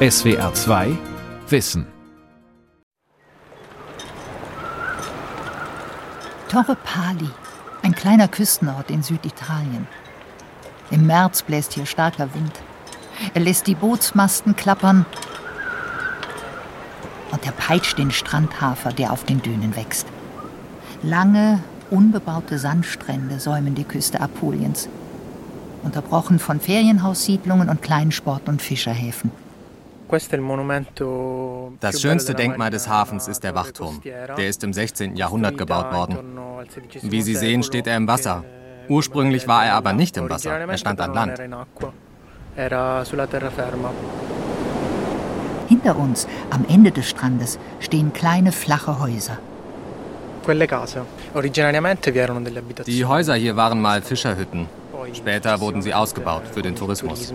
SWR 2 Wissen. Torre Pali, ein kleiner Küstenort in Süditalien. Im März bläst hier starker Wind. Er lässt die Bootsmasten klappern und er peitscht den Strandhafer, der auf den Dünen wächst. Lange, unbebaute Sandstrände säumen die Küste Apuliens, unterbrochen von Ferienhaussiedlungen und kleinen Sport- und Fischerhäfen. Das schönste Denkmal des Hafens ist der Wachturm. Der ist im 16. Jahrhundert gebaut worden. Wie Sie sehen, steht er im Wasser. Ursprünglich war er aber nicht im Wasser, er stand an Land. Hinter uns, am Ende des Strandes, stehen kleine flache Häuser. Die Häuser hier waren mal Fischerhütten. Später wurden sie ausgebaut für den Tourismus.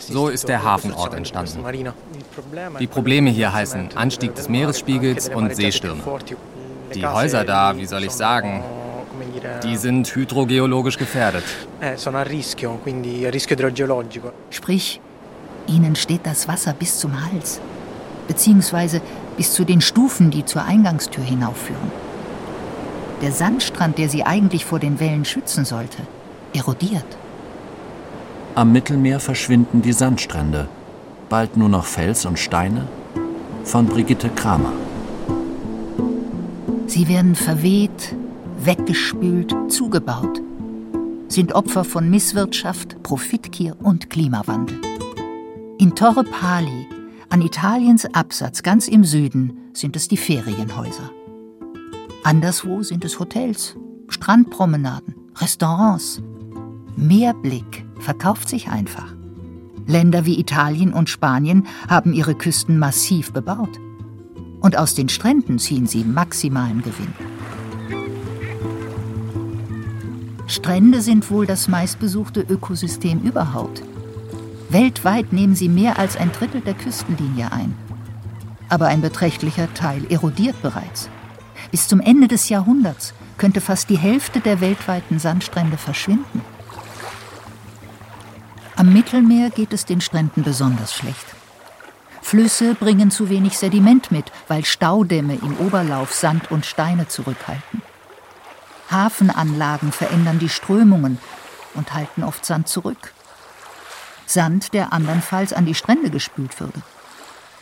So ist der Hafenort entstanden. Die Probleme hier heißen Anstieg des Meeresspiegels und Seestürme. Die Häuser da, wie soll ich sagen, die sind hydrogeologisch gefährdet. Sprich, ihnen steht das Wasser bis zum Hals, beziehungsweise bis zu den Stufen, die zur Eingangstür hinaufführen. Der Sandstrand, der sie eigentlich vor den Wellen schützen sollte, erodiert. Am Mittelmeer verschwinden die Sandstrände. Bald nur noch Fels und Steine. Von Brigitte Kramer. Sie werden verweht, weggespült, zugebaut. Sind Opfer von Misswirtschaft, Profitgier und Klimawandel. In Torre Pali, an Italiens Absatz ganz im Süden, sind es die Ferienhäuser. Anderswo sind es Hotels, Strandpromenaden, Restaurants. Meerblick verkauft sich einfach. Länder wie Italien und Spanien haben ihre Küsten massiv bebaut. Und aus den Stränden ziehen sie maximalen Gewinn. Strände sind wohl das meistbesuchte Ökosystem überhaupt. Weltweit nehmen sie mehr als ein Drittel der Küstenlinie ein. Aber ein beträchtlicher Teil erodiert bereits. Bis zum Ende des Jahrhunderts könnte fast die Hälfte der weltweiten Sandstrände verschwinden. Am Mittelmeer geht es den Stränden besonders schlecht. Flüsse bringen zu wenig Sediment mit, weil Staudämme im Oberlauf Sand und Steine zurückhalten. Hafenanlagen verändern die Strömungen und halten oft Sand zurück. Sand, der andernfalls an die Strände gespült würde.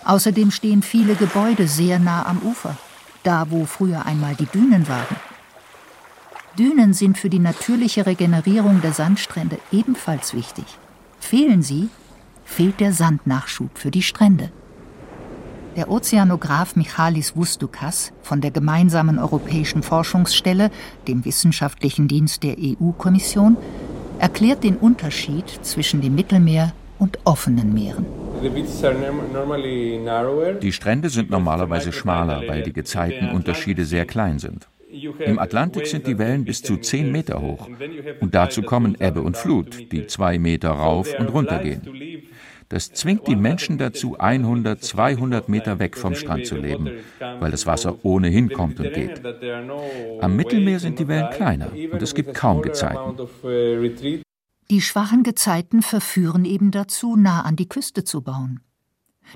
Außerdem stehen viele Gebäude sehr nah am Ufer, da wo früher einmal die Dünen waren. Dünen sind für die natürliche Regenerierung der Sandstrände ebenfalls wichtig. Fehlen sie, fehlt der Sandnachschub für die Strände. Der Ozeanograph Michalis Vustukas von der Gemeinsamen Europäischen Forschungsstelle, dem wissenschaftlichen Dienst der EU-Kommission, erklärt den Unterschied zwischen dem Mittelmeer und offenen Meeren. Die Strände sind normalerweise schmaler, weil die Gezeitenunterschiede sehr klein sind. Im Atlantik sind die Wellen bis zu 10 Meter hoch. Und dazu kommen Ebbe und Flut, die zwei Meter rauf und runter gehen. Das zwingt die Menschen dazu, 100, 200 Meter weg vom Strand zu leben, weil das Wasser ohnehin kommt und geht. Am Mittelmeer sind die Wellen kleiner und es gibt kaum Gezeiten. Die schwachen Gezeiten verführen eben dazu, nah an die Küste zu bauen.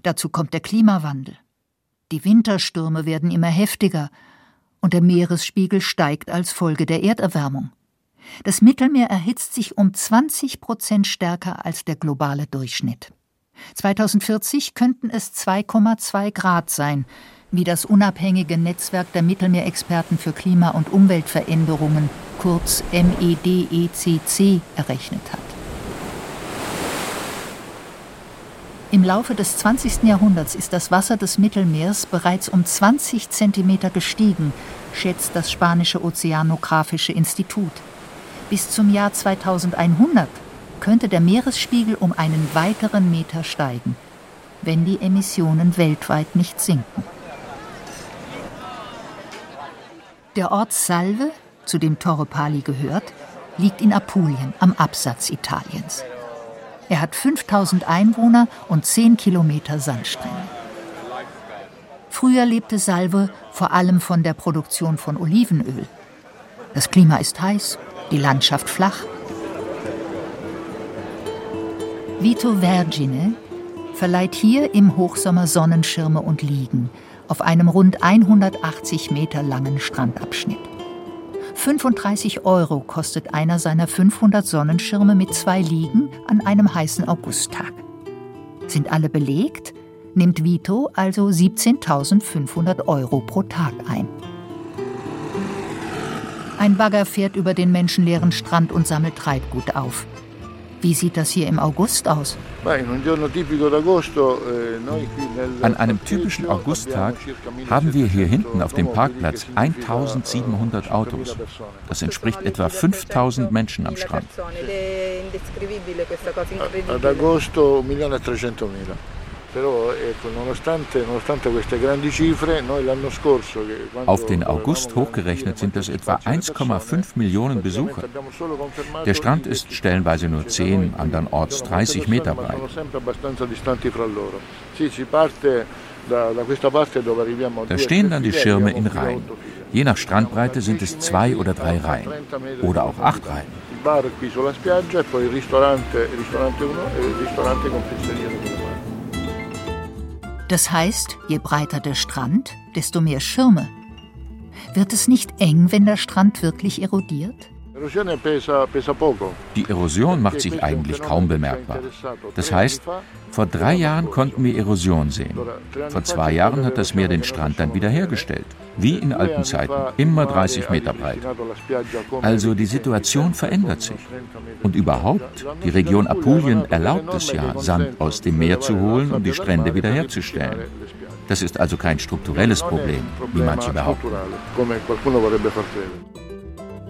Dazu kommt der Klimawandel. Die Winterstürme werden immer heftiger und der Meeresspiegel steigt als Folge der Erderwärmung. Das Mittelmeer erhitzt sich um 20 Prozent stärker als der globale Durchschnitt. 2040 könnten es 2,2 Grad sein, wie das unabhängige Netzwerk der Mittelmeerexperten für Klima- und Umweltveränderungen, kurz MEDECC, errechnet hat. Im Laufe des 20. Jahrhunderts ist das Wasser des Mittelmeers bereits um 20 Zentimeter gestiegen, schätzt das spanische Ozeanographische Institut. Bis zum Jahr 2100 könnte der Meeresspiegel um einen weiteren Meter steigen, wenn die Emissionen weltweit nicht sinken. Der Ort Salve, zu dem Torre Pali gehört, liegt in Apulien am Absatz Italiens. Er hat 5000 Einwohner und 10 Kilometer Sandstrände. Früher lebte Salve vor allem von der Produktion von Olivenöl. Das Klima ist heiß, die Landschaft flach Vito Vergine, verleiht hier im Hochsommer Sonnenschirme und Liegen auf einem rund 180 Meter langen Strandabschnitt. 35 Euro kostet einer seiner 500 Sonnenschirme mit zwei Liegen an einem heißen Augusttag. Sind alle belegt, nimmt Vito also 17.500 Euro pro Tag ein. Ein Bagger fährt über den menschenleeren Strand und sammelt Treibgut auf. Wie sieht das hier im August aus? Eh, An einem typischen Augusttag haben wir hier hinten auf dem Parkplatz 1700 Autos. Das entspricht etwa 5000 Menschen am Strand. Ad agosto 1.300.000. Auf den August hochgerechnet sind das etwa 1,5 Millionen Besucher. Der Strand ist stellenweise nur 10, andernorts 30 Meter breit. Da stehen dann die Schirme in Reihen. Je nach Strandbreite sind es zwei oder drei Reihen. Oder auch acht Reihen. Das heißt, je breiter der Strand, desto mehr Schirme. Wird es nicht eng, wenn der Strand wirklich erodiert? Die Erosion macht sich eigentlich kaum bemerkbar. Das heißt, vor drei Jahren konnten wir Erosion sehen. Vor zwei Jahren hat das Meer den Strand dann wieder hergestellt. Wie in alten Zeiten, immer 30 Meter breit. Also die Situation verändert sich. Und überhaupt, die Region Apulien erlaubt es ja, Sand aus dem Meer zu holen und die Strände wiederherzustellen. Das ist also kein strukturelles Problem, wie manche behaupten.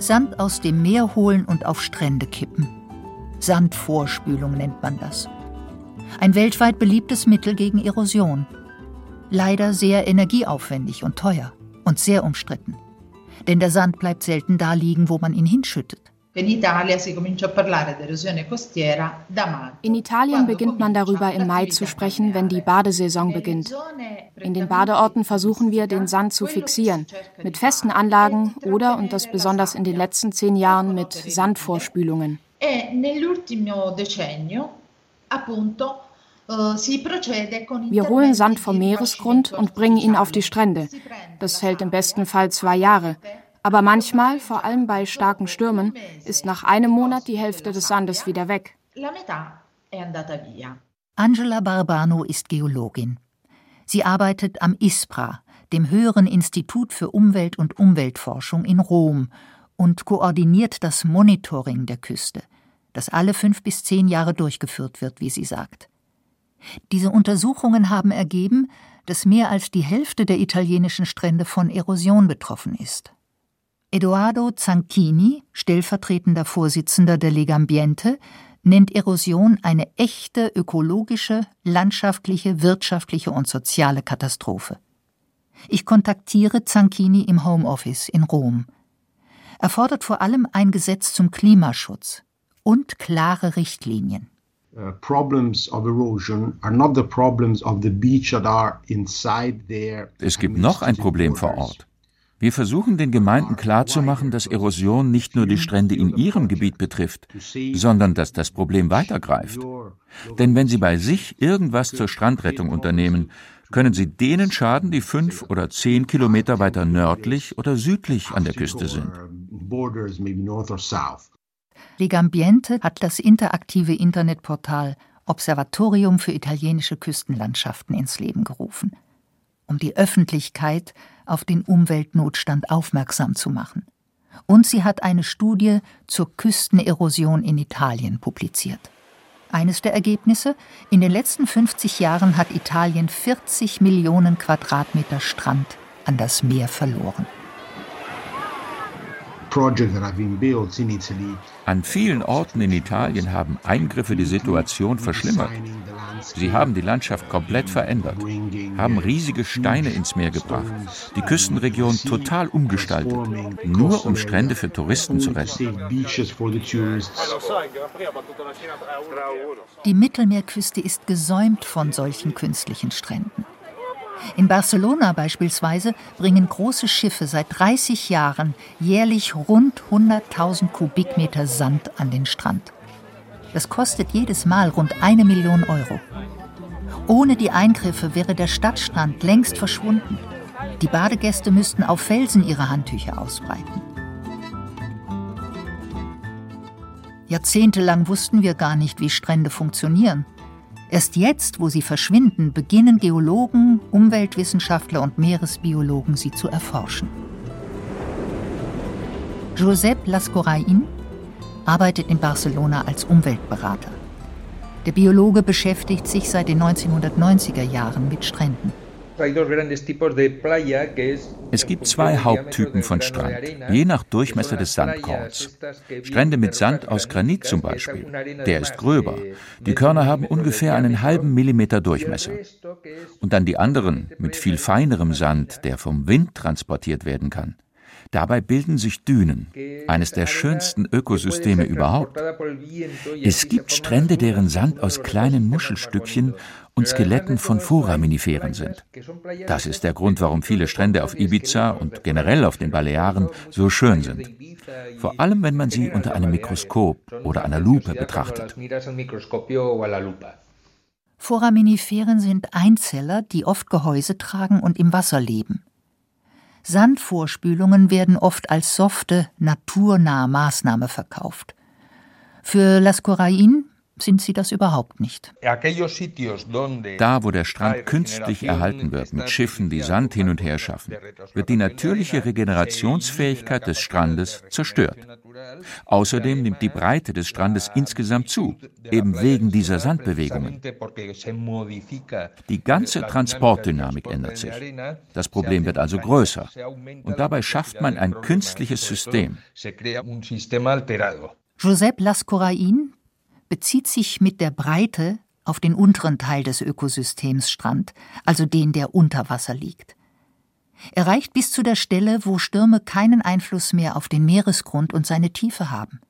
Sand aus dem Meer holen und auf Strände kippen. Sandvorspülung nennt man das. Ein weltweit beliebtes Mittel gegen Erosion. Leider sehr energieaufwendig und teuer und sehr umstritten. Denn der Sand bleibt selten da liegen, wo man ihn hinschüttet. In Italien beginnt man darüber im Mai zu sprechen, wenn die Badesaison beginnt. In den Badeorten versuchen wir, den Sand zu fixieren, mit festen Anlagen oder, und das besonders in den letzten zehn Jahren, mit Sandvorspülungen. E wir holen Sand vom Meeresgrund und bringen ihn auf die Strände. Das hält im besten Fall zwei Jahre. Aber manchmal, vor allem bei starken Stürmen, ist nach einem Monat die Hälfte des Sandes wieder weg. Angela Barbano ist Geologin. Sie arbeitet am ISPRA, dem Höheren Institut für Umwelt und Umweltforschung in Rom, und koordiniert das Monitoring der Küste, das alle fünf bis zehn Jahre durchgeführt wird, wie sie sagt. Diese Untersuchungen haben ergeben, dass mehr als die Hälfte der italienischen Strände von Erosion betroffen ist. Edoardo Zanchini, stellvertretender Vorsitzender der Legambiente, nennt Erosion eine echte ökologische, landschaftliche, wirtschaftliche und soziale Katastrophe. Ich kontaktiere Zanchini im Homeoffice in Rom. Er fordert vor allem ein Gesetz zum Klimaschutz und klare Richtlinien. Uh, es gibt noch ein Problem vor Ort. Wir versuchen den Gemeinden klarzumachen, dass Erosion nicht nur die Strände in ihrem Gebiet betrifft, sondern dass das Problem weitergreift. Denn wenn sie bei sich irgendwas zur Strandrettung unternehmen, können sie denen schaden, die fünf oder zehn Kilometer weiter nördlich oder südlich an der Küste sind. Legambiente hat das interaktive Internetportal Observatorium für italienische Küstenlandschaften ins Leben gerufen, um die Öffentlichkeit auf den Umweltnotstand aufmerksam zu machen. Und sie hat eine Studie zur Küstenerosion in Italien publiziert. Eines der Ergebnisse, in den letzten 50 Jahren hat Italien 40 Millionen Quadratmeter Strand an das Meer verloren. An vielen Orten in Italien haben Eingriffe die Situation verschlimmert. Sie haben die Landschaft komplett verändert, haben riesige Steine ins Meer gebracht, die Küstenregion total umgestaltet, nur um Strände für Touristen zu retten. Die Mittelmeerküste ist gesäumt von solchen künstlichen Stränden. In Barcelona beispielsweise bringen große Schiffe seit 30 Jahren jährlich rund 100.000 Kubikmeter Sand an den Strand. Das kostet jedes Mal rund eine Million Euro. Ohne die Eingriffe wäre der Stadtstrand längst verschwunden. Die Badegäste müssten auf Felsen ihre Handtücher ausbreiten. Jahrzehntelang wussten wir gar nicht, wie Strände funktionieren. Erst jetzt, wo sie verschwinden, beginnen Geologen, Umweltwissenschaftler und Meeresbiologen sie zu erforschen. Josep Lascorain arbeitet in Barcelona als Umweltberater. Der Biologe beschäftigt sich seit den 1990er Jahren mit Stränden. Es gibt zwei Haupttypen von Strand, je nach Durchmesser des Sandkorns. Strände mit Sand aus Granit zum Beispiel, der ist gröber. Die Körner haben ungefähr einen halben Millimeter Durchmesser. Und dann die anderen mit viel feinerem Sand, der vom Wind transportiert werden kann. Dabei bilden sich Dünen, eines der schönsten Ökosysteme überhaupt. Es gibt Strände, deren Sand aus kleinen Muschelstückchen und Skeletten von Foraminiferen sind. Das ist der Grund, warum viele Strände auf Ibiza und generell auf den Balearen so schön sind. Vor allem, wenn man sie unter einem Mikroskop oder einer Lupe betrachtet. Foraminiferen sind Einzeller, die oft Gehäuse tragen und im Wasser leben. Sandvorspülungen werden oft als softe, naturnahe Maßnahme verkauft. Für Lascorain sind sie das überhaupt nicht. Da, wo der Strand künstlich erhalten wird, mit Schiffen, die Sand hin und her schaffen, wird die natürliche Regenerationsfähigkeit des Strandes zerstört. Außerdem nimmt die Breite des Strandes insgesamt zu, eben wegen dieser Sandbewegungen. Die ganze Transportdynamik ändert sich. Das Problem wird also größer. Und dabei schafft man ein künstliches System. Josep Lascorain bezieht sich mit der Breite auf den unteren Teil des Ökosystems Strand, also den, der unter Wasser liegt. Er reicht bis zu der Stelle, wo Stürme keinen Einfluss mehr auf den Meeresgrund und seine Tiefe haben.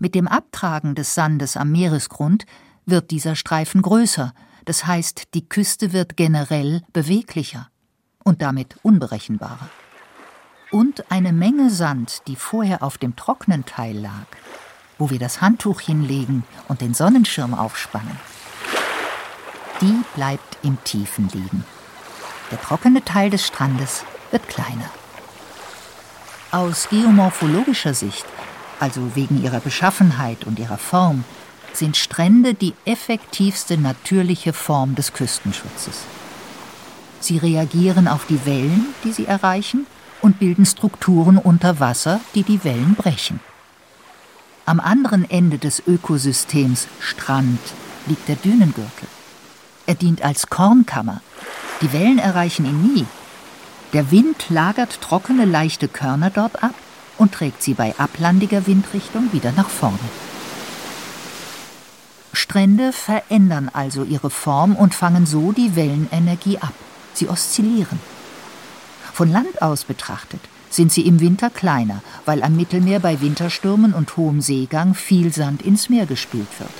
Mit dem Abtragen des Sandes am Meeresgrund wird dieser Streifen größer, das heißt, die Küste wird generell beweglicher und damit unberechenbarer. Und eine Menge Sand, die vorher auf dem trockenen Teil lag, wo wir das Handtuch hinlegen und den Sonnenschirm aufspannen, die bleibt im Tiefen liegen. Der trockene Teil des Strandes wird kleiner. Aus geomorphologischer Sicht, also wegen ihrer Beschaffenheit und ihrer Form, sind Strände die effektivste natürliche Form des Küstenschutzes. Sie reagieren auf die Wellen, die sie erreichen, und bilden Strukturen unter Wasser, die die Wellen brechen. Am anderen Ende des Ökosystems Strand liegt der Dünengürtel. Er dient als Kornkammer, die Wellen erreichen ihn nie. Der Wind lagert trockene, leichte Körner dort ab und trägt sie bei ablandiger Windrichtung wieder nach vorne. Strände verändern also ihre Form und fangen so die Wellenenergie ab. Sie oszillieren. Von Land aus betrachtet sind sie im Winter kleiner, weil am Mittelmeer bei Winterstürmen und hohem Seegang viel Sand ins Meer gespült wird.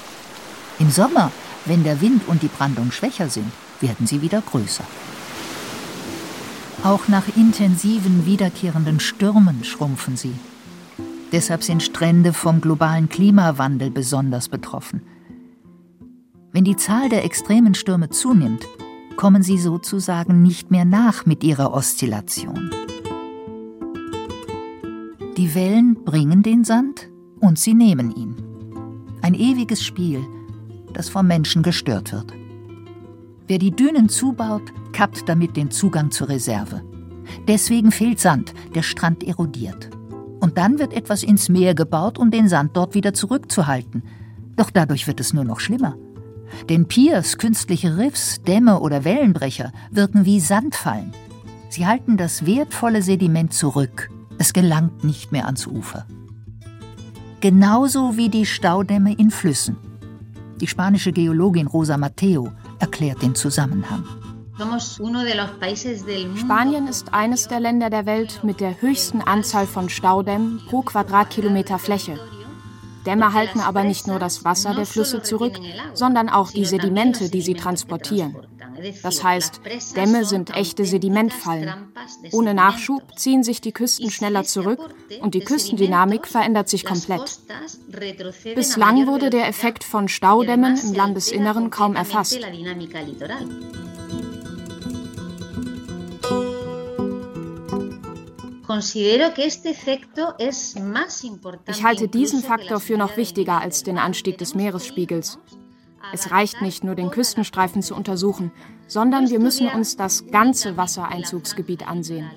Im Sommer, wenn der Wind und die Brandung schwächer sind, werden sie wieder größer. Auch nach intensiven wiederkehrenden Stürmen schrumpfen sie. Deshalb sind Strände vom globalen Klimawandel besonders betroffen. Wenn die Zahl der extremen Stürme zunimmt, kommen sie sozusagen nicht mehr nach mit ihrer Oszillation. Die Wellen bringen den Sand und sie nehmen ihn. Ein ewiges Spiel, das vom Menschen gestört wird. Wer die Dünen zubaut, kappt damit den Zugang zur Reserve. Deswegen fehlt Sand, der Strand erodiert. Und dann wird etwas ins Meer gebaut, um den Sand dort wieder zurückzuhalten. Doch dadurch wird es nur noch schlimmer. Denn Piers, künstliche Riffs, Dämme oder Wellenbrecher wirken wie Sandfallen. Sie halten das wertvolle Sediment zurück. Es gelangt nicht mehr ans Ufer. Genauso wie die Staudämme in Flüssen. Die spanische Geologin Rosa Mateo erklärt den Zusammenhang. Spanien ist eines der Länder der Welt mit der höchsten Anzahl von Staudämmen pro Quadratkilometer Fläche. Dämme halten aber nicht nur das Wasser der Flüsse zurück, sondern auch die Sedimente, die sie transportieren. Das heißt, Dämme sind echte Sedimentfallen. Ohne Nachschub ziehen sich die Küsten schneller zurück und die Küstendynamik verändert sich komplett. Bislang wurde der Effekt von Staudämmen im Landesinneren kaum erfasst. Ich halte diesen Faktor für noch wichtiger als den Anstieg des Meeresspiegels. Es reicht nicht nur, den Küstenstreifen zu untersuchen, sondern wir müssen uns das ganze Wassereinzugsgebiet ansehen,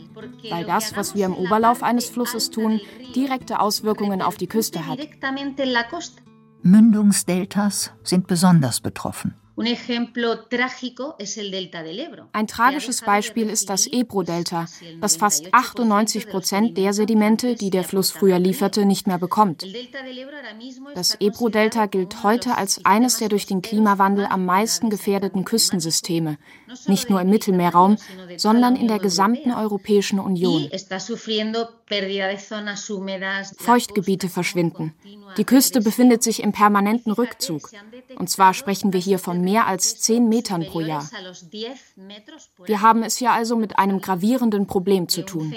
weil das, was wir im Oberlauf eines Flusses tun, direkte Auswirkungen auf die Küste hat. Mündungsdeltas sind besonders betroffen. Ein tragisches Beispiel ist das Ebro-Delta, das fast 98 Prozent der Sedimente, die der Fluss früher lieferte, nicht mehr bekommt. Das Ebro-Delta gilt heute als eines der durch den Klimawandel am meisten gefährdeten Küstensysteme, nicht nur im Mittelmeerraum, sondern in der gesamten Europäischen Union. Feuchtgebiete verschwinden. Die Küste befindet sich im permanenten Rückzug. Und zwar sprechen wir hier von mehr als 10 Metern pro Jahr. Wir haben es hier also mit einem gravierenden Problem zu tun.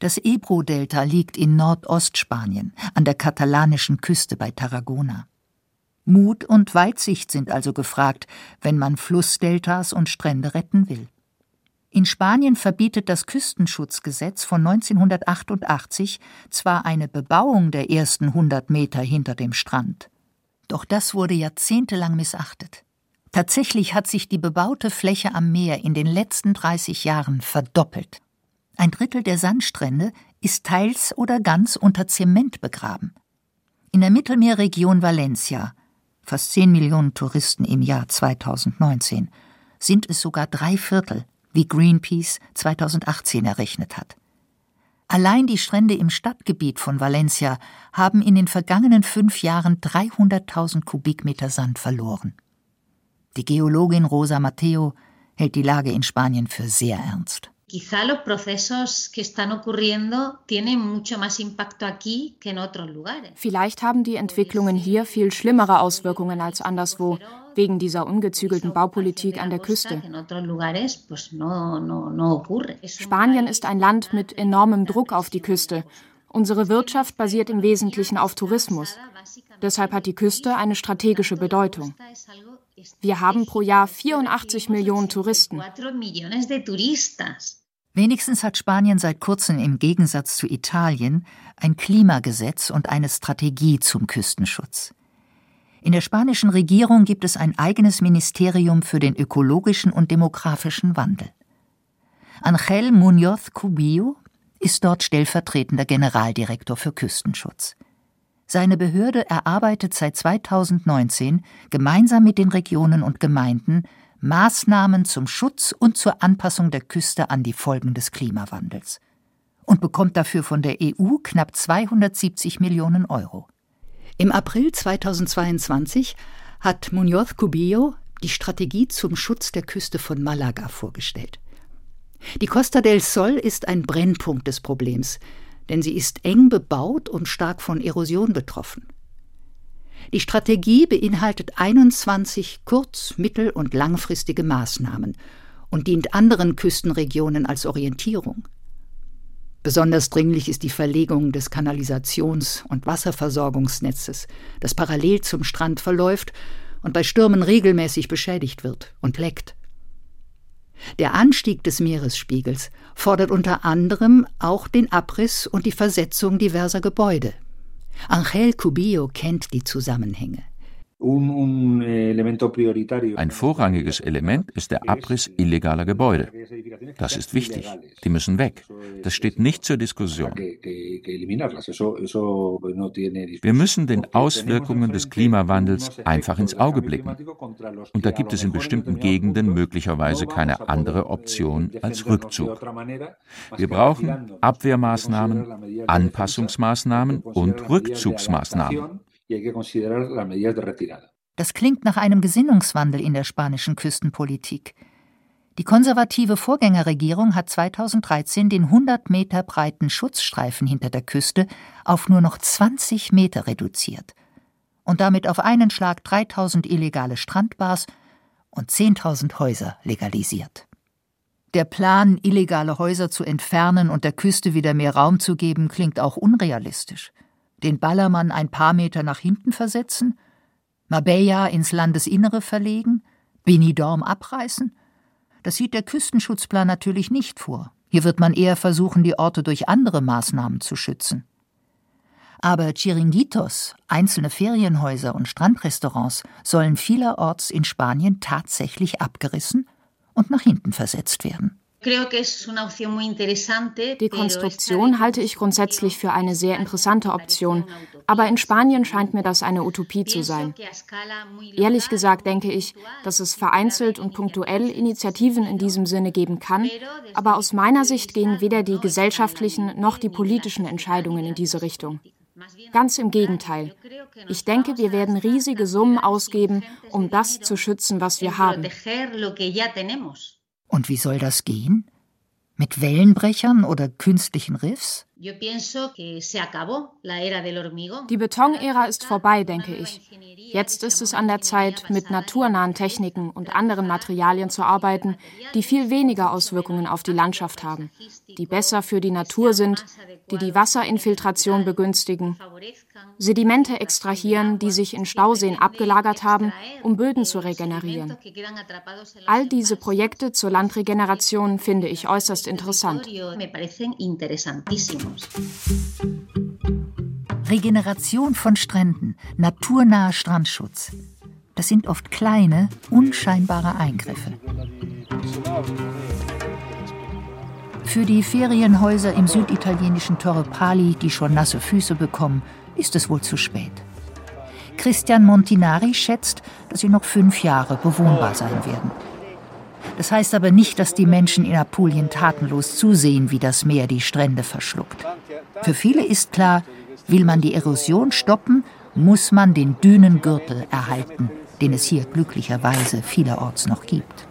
Das Ebro-Delta liegt in Nordostspanien, an der katalanischen Küste bei Tarragona. Mut und Weitsicht sind also gefragt, wenn man Flussdeltas und Strände retten will. In Spanien verbietet das Küstenschutzgesetz von 1988 zwar eine Bebauung der ersten 100 Meter hinter dem Strand, doch das wurde jahrzehntelang missachtet. Tatsächlich hat sich die bebaute Fläche am Meer in den letzten 30 Jahren verdoppelt. Ein Drittel der Sandstrände ist teils oder ganz unter Zement begraben. In der Mittelmeerregion Valencia, fast 10 Millionen Touristen im Jahr 2019, sind es sogar drei Viertel, wie Greenpeace 2018 errechnet hat. Allein die Strände im Stadtgebiet von Valencia haben in den vergangenen fünf Jahren 300.000 Kubikmeter Sand verloren. Die Geologin Rosa Matteo hält die Lage in Spanien für sehr ernst. Quizá los procesos que están ocurriendo tienen mucho más impacto aquí que en otros lugares. Vielleicht haben die Entwicklungen hier viel schlimmere Auswirkungen als anderswo, wegen dieser ungezügelten Baupolitik an der Küste. Spanien ist ein Land mit enormem Druck auf die Küste. Unsere Wirtschaft basiert im Wesentlichen auf Tourismus. Deshalb hat die Küste eine strategische Bedeutung. Wir haben pro Jahr 84 Millionen Touristen. Wenigstens hat Spanien seit kurzem im Gegensatz zu Italien ein Klimagesetz und eine Strategie zum Küstenschutz. In der spanischen Regierung gibt es ein eigenes Ministerium für den ökologischen und demografischen Wandel. Angel Muñoz Cubillo ist dort stellvertretender Generaldirektor für Küstenschutz. Seine Behörde erarbeitet seit 2019 gemeinsam mit den Regionen und Gemeinden Maßnahmen zum Schutz und zur Anpassung der Küste an die Folgen des Klimawandels und bekommt dafür von der EU knapp 270 Millionen Euro. Im April 2022 hat Muñoz Cubillo die Strategie zum Schutz der Küste von Malaga vorgestellt. Die Costa del Sol ist ein Brennpunkt des Problems, denn sie ist eng bebaut und stark von Erosion betroffen. Die Strategie beinhaltet 21 kurz-, mittel- und langfristige Maßnahmen und dient anderen Küstenregionen als Orientierung. Besonders dringlich ist die Verlegung des Kanalisations- und Wasserversorgungsnetzes, das parallel zum Strand verläuft und bei Stürmen regelmäßig beschädigt wird und leckt. Der Anstieg des Meeresspiegels fordert unter anderem auch den Abriss und die Versetzung diverser Gebäude. Angel Cubillo kennt die Zusammenhänge. Ein vorrangiges Element ist der Abriss illegaler Gebäude. Das ist wichtig. Die müssen weg. Das steht nicht zur Diskussion. Wir müssen den Auswirkungen des Klimawandels einfach ins Auge blicken. Und da gibt es in bestimmten Gegenden möglicherweise keine andere Option als Rückzug. Wir brauchen Abwehrmaßnahmen, Anpassungsmaßnahmen und Rückzugsmaßnahmen. Das klingt nach einem Gesinnungswandel in der spanischen Küstenpolitik. Die konservative Vorgängerregierung hat 2013 den 100 Meter breiten Schutzstreifen hinter der Küste auf nur noch 20 Meter reduziert und damit auf einen Schlag 3000 illegale Strandbars und 10.000 Häuser legalisiert. Der Plan, illegale Häuser zu entfernen und der Küste wieder mehr Raum zu geben, klingt auch unrealistisch. Den Ballermann ein paar Meter nach hinten versetzen, Marbella ins Landesinnere verlegen, Benidorm abreißen? Das sieht der Küstenschutzplan natürlich nicht vor. Hier wird man eher versuchen, die Orte durch andere Maßnahmen zu schützen. Aber Chiringuitos, einzelne Ferienhäuser und Strandrestaurants sollen vielerorts in Spanien tatsächlich abgerissen und nach hinten versetzt werden. Die Konstruktion halte ich grundsätzlich für eine sehr interessante Option, aber in Spanien scheint mir das eine Utopie zu sein. Ehrlich gesagt denke ich, dass es vereinzelt und punktuell Initiativen in diesem Sinne geben kann, aber aus meiner Sicht gehen weder die gesellschaftlichen noch die politischen Entscheidungen in diese Richtung. Ganz im Gegenteil. Ich denke, wir werden riesige Summen ausgeben, um das zu schützen, was wir haben. Und wie soll das gehen? Mit Wellenbrechern oder künstlichen Riffs? Die Betonära ist vorbei, denke ich. Jetzt ist es an der Zeit, mit naturnahen Techniken und anderen Materialien zu arbeiten, die viel weniger Auswirkungen auf die Landschaft haben, die besser für die Natur sind, die die Wasserinfiltration begünstigen, Sedimente extrahieren, die sich in Stauseen abgelagert haben, um Böden zu regenerieren. All diese Projekte zur Landregeneration finde ich äußerst interessant. Regeneration von Stränden, naturnaher Strandschutz. Das sind oft kleine, unscheinbare Eingriffe. Für die Ferienhäuser im süditalienischen Torre Pali, die schon nasse Füße bekommen, ist es wohl zu spät. Christian Montinari schätzt, dass sie noch fünf Jahre bewohnbar sein werden. Das heißt aber nicht, dass die Menschen in Apulien tatenlos zusehen, wie das Meer die Strände verschluckt. Für viele ist klar, will man die Erosion stoppen, muss man den Dünengürtel erhalten, den es hier glücklicherweise vielerorts noch gibt.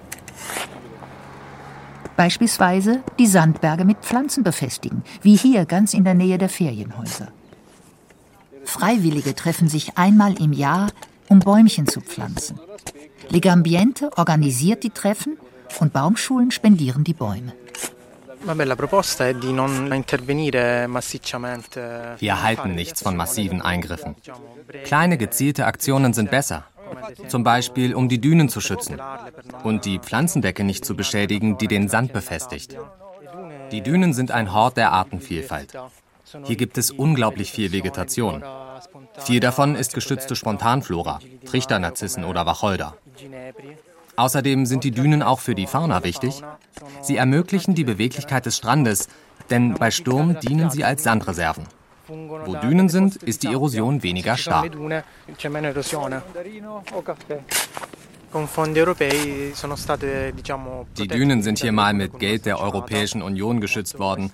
Beispielsweise die Sandberge mit Pflanzen befestigen, wie hier ganz in der Nähe der Ferienhäuser. Freiwillige treffen sich einmal im Jahr, um Bäumchen zu pflanzen. Legambiente organisiert die Treffen und Baumschulen spendieren die Bäume. Wir halten nichts von massiven Eingriffen. Kleine gezielte Aktionen sind besser. Zum Beispiel, um die Dünen zu schützen und die Pflanzendecke nicht zu beschädigen, die den Sand befestigt. Die Dünen sind ein Hort der Artenvielfalt. Hier gibt es unglaublich viel Vegetation. Viel davon ist geschützte Spontanflora, Trichternarzissen oder Wacholder. Außerdem sind die Dünen auch für die Fauna wichtig. Sie ermöglichen die Beweglichkeit des Strandes, denn bei Sturm dienen sie als Sandreserven. Wo Dünen sind, ist die Erosion weniger stark. Die Dünen sind hier mal mit Geld der Europäischen Union geschützt worden.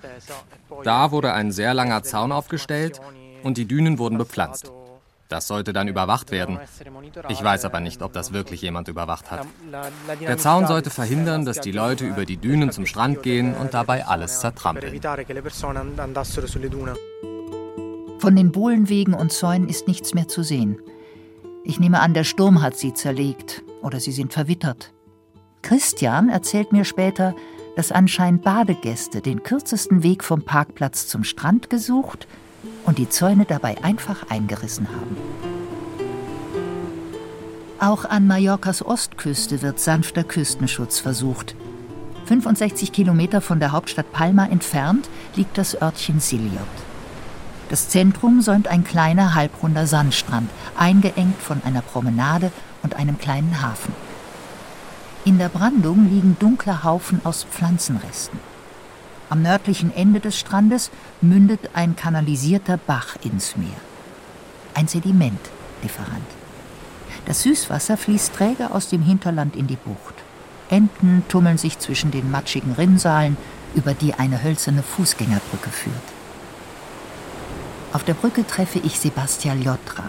Da wurde ein sehr langer Zaun aufgestellt und die Dünen wurden bepflanzt. Das sollte dann überwacht werden. Ich weiß aber nicht, ob das wirklich jemand überwacht hat. Der Zaun sollte verhindern, dass die Leute über die Dünen zum Strand gehen und dabei alles zertrampeln. Von den Bohlenwegen und Zäunen ist nichts mehr zu sehen. Ich nehme an, der Sturm hat sie zerlegt oder sie sind verwittert. Christian erzählt mir später, dass anscheinend Badegäste den kürzesten Weg vom Parkplatz zum Strand gesucht und die Zäune dabei einfach eingerissen haben. Auch an Mallorcas Ostküste wird sanfter Küstenschutz versucht. 65 Kilometer von der Hauptstadt Palma entfernt liegt das Örtchen Siliot. Das Zentrum säumt ein kleiner halbrunder Sandstrand, eingeengt von einer Promenade und einem kleinen Hafen. In der Brandung liegen dunkle Haufen aus Pflanzenresten. Am nördlichen Ende des Strandes mündet ein kanalisierter Bach ins Meer. Ein Sedimentlieferant. Das Süßwasser fließt träge aus dem Hinterland in die Bucht. Enten tummeln sich zwischen den matschigen Rinnsalen, über die eine hölzerne Fußgängerbrücke führt. Auf der Brücke treffe ich Sebastian Ljotra.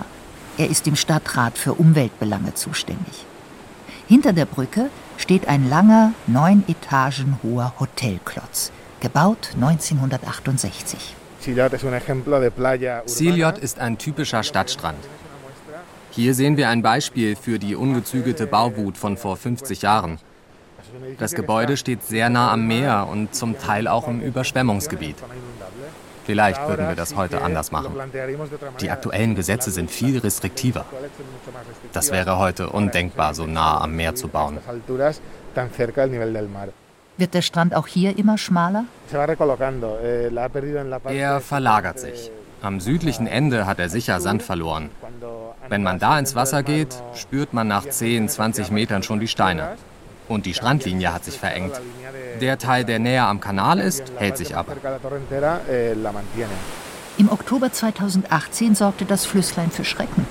Er ist im Stadtrat für Umweltbelange zuständig. Hinter der Brücke steht ein langer, neun Etagen hoher Hotelklotz, gebaut 1968. Siliot ist ein typischer Stadtstrand. Hier sehen wir ein Beispiel für die ungezügelte Bauwut von vor 50 Jahren. Das Gebäude steht sehr nah am Meer und zum Teil auch im Überschwemmungsgebiet. Vielleicht würden wir das heute anders machen. Die aktuellen Gesetze sind viel restriktiver. Das wäre heute undenkbar, so nah am Meer zu bauen. Wird der Strand auch hier immer schmaler? Er verlagert sich. Am südlichen Ende hat er sicher Sand verloren. Wenn man da ins Wasser geht, spürt man nach 10, 20 Metern schon die Steine. Und die Strandlinie hat sich verengt. Der Teil, der näher am Kanal ist, hält sich aber. Im Oktober 2018 sorgte das Flüsslein für Schrecken.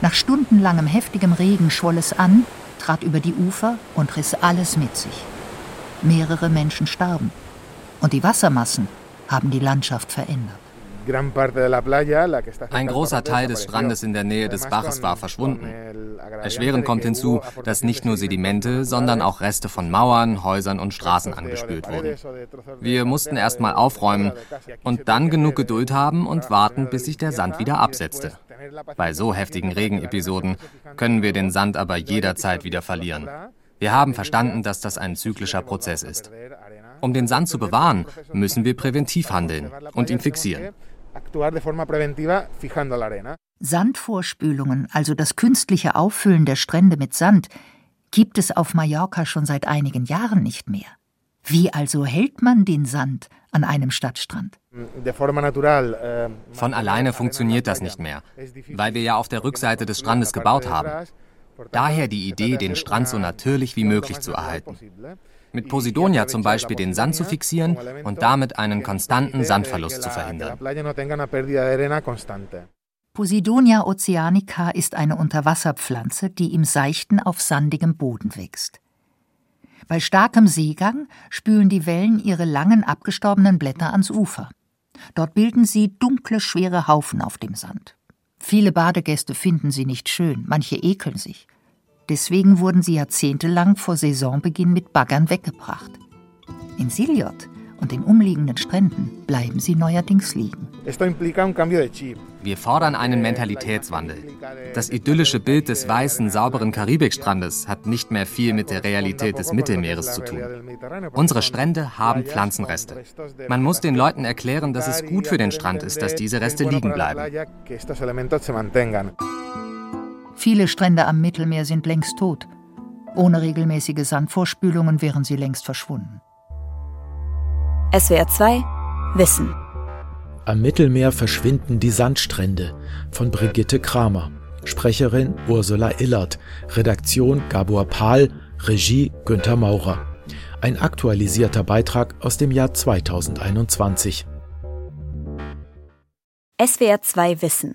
Nach stundenlangem heftigem Regen schwoll es an, trat über die Ufer und riss alles mit sich. Mehrere Menschen starben. Und die Wassermassen haben die Landschaft verändert. Ein großer Teil des Strandes in der Nähe des Baches war verschwunden. Erschwerend kommt hinzu, dass nicht nur Sedimente, sondern auch Reste von Mauern, Häusern und Straßen angespült wurden. Wir mussten erst mal aufräumen und dann genug Geduld haben und warten, bis sich der Sand wieder absetzte. Bei so heftigen Regenepisoden können wir den Sand aber jederzeit wieder verlieren. Wir haben verstanden, dass das ein zyklischer Prozess ist. Um den Sand zu bewahren, müssen wir präventiv handeln und ihn fixieren actuar de forma preventiva fijando la arena. Sandvorspülungen, also das künstliche Auffüllen der Strände mit Sand, gibt es auf Mallorca schon seit einigen Jahren nicht mehr. Wie also hält man den Sand an einem Stadtstrand? Eh, Von alleine funktioniert das nicht mehr, weil wir ja auf der Rückseite des Strandes gebaut haben. Daher die Idee, den Strand so natürlich wie möglich zu erhalten mit Posidonia zum Beispiel den Sand zu fixieren und damit einen konstanten Sandverlust zu verhindern. Posidonia oceanica ist eine Unterwasserpflanze, die im seichten auf sandigem Boden wächst. Bei starkem Seegang spülen die Wellen ihre langen abgestorbenen Blätter ans Ufer. Dort bilden sie dunkle, schwere Haufen auf dem Sand. Viele Badegäste finden sie nicht schön, manche ekeln sich. Deswegen wurden sie jahrzehntelang vor Saisonbeginn mit Baggern weggebracht. In Siliot und den umliegenden Stränden bleiben sie neuerdings liegen. Wir fordern einen Mentalitätswandel. Das idyllische Bild des weißen, sauberen Karibikstrandes hat nicht mehr viel mit der Realität des Mittelmeeres zu tun. Unsere Strände haben Pflanzenreste. Man muss den Leuten erklären, dass es gut für den Strand ist, dass diese Reste liegen bleiben. Viele Strände am Mittelmeer sind längst tot. Ohne regelmäßige Sandvorspülungen wären sie längst verschwunden. SWR 2 Wissen. Am Mittelmeer verschwinden die Sandstrände von Brigitte Kramer. Sprecherin Ursula Illert, Redaktion Gabor Pahl, Regie Günther Maurer. Ein aktualisierter Beitrag aus dem Jahr 2021. SWR 2 Wissen.